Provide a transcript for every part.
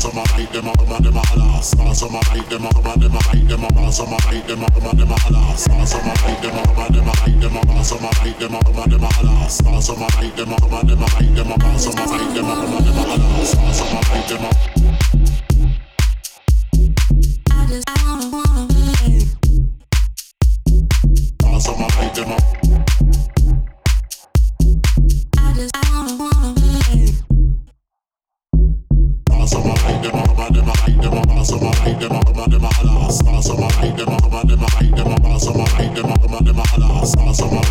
some a hype, them a come and them a holla. Start some a hype, them a come and them a hype, them a pass some a hype, them a come and them a holla. Start some a hype, them a come and them a hype, them a pass some a hype, them a come and them a holla. Start some a hype, them a come and them a hype, them a pass some a hype, them a come and them a holla. Start some a hype, them a a, them a hide, them a ball, some a hide, them a come a, them a other, some a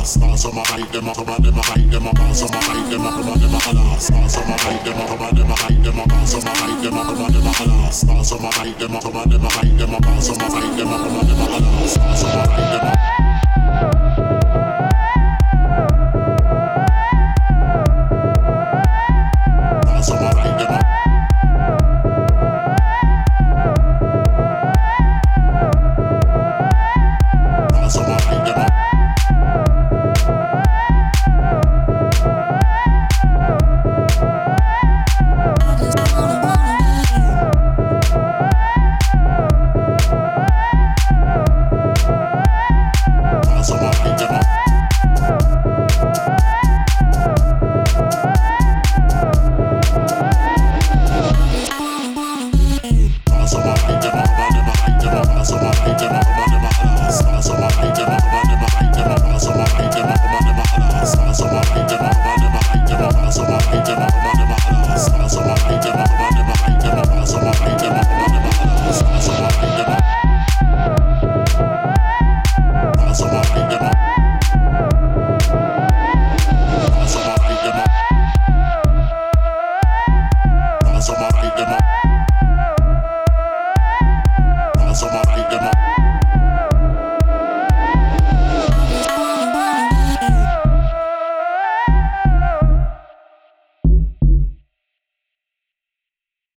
alas. Stars on my height, them up about them a height, them up bars on my height, them up about them a alas. Stars on my height, them up about them a height, them up bars on my height, them up about them a alas. Stars on my height, them up about them a height, them up bars on my height, them up about them a alas. Stars on my height, them up. so on my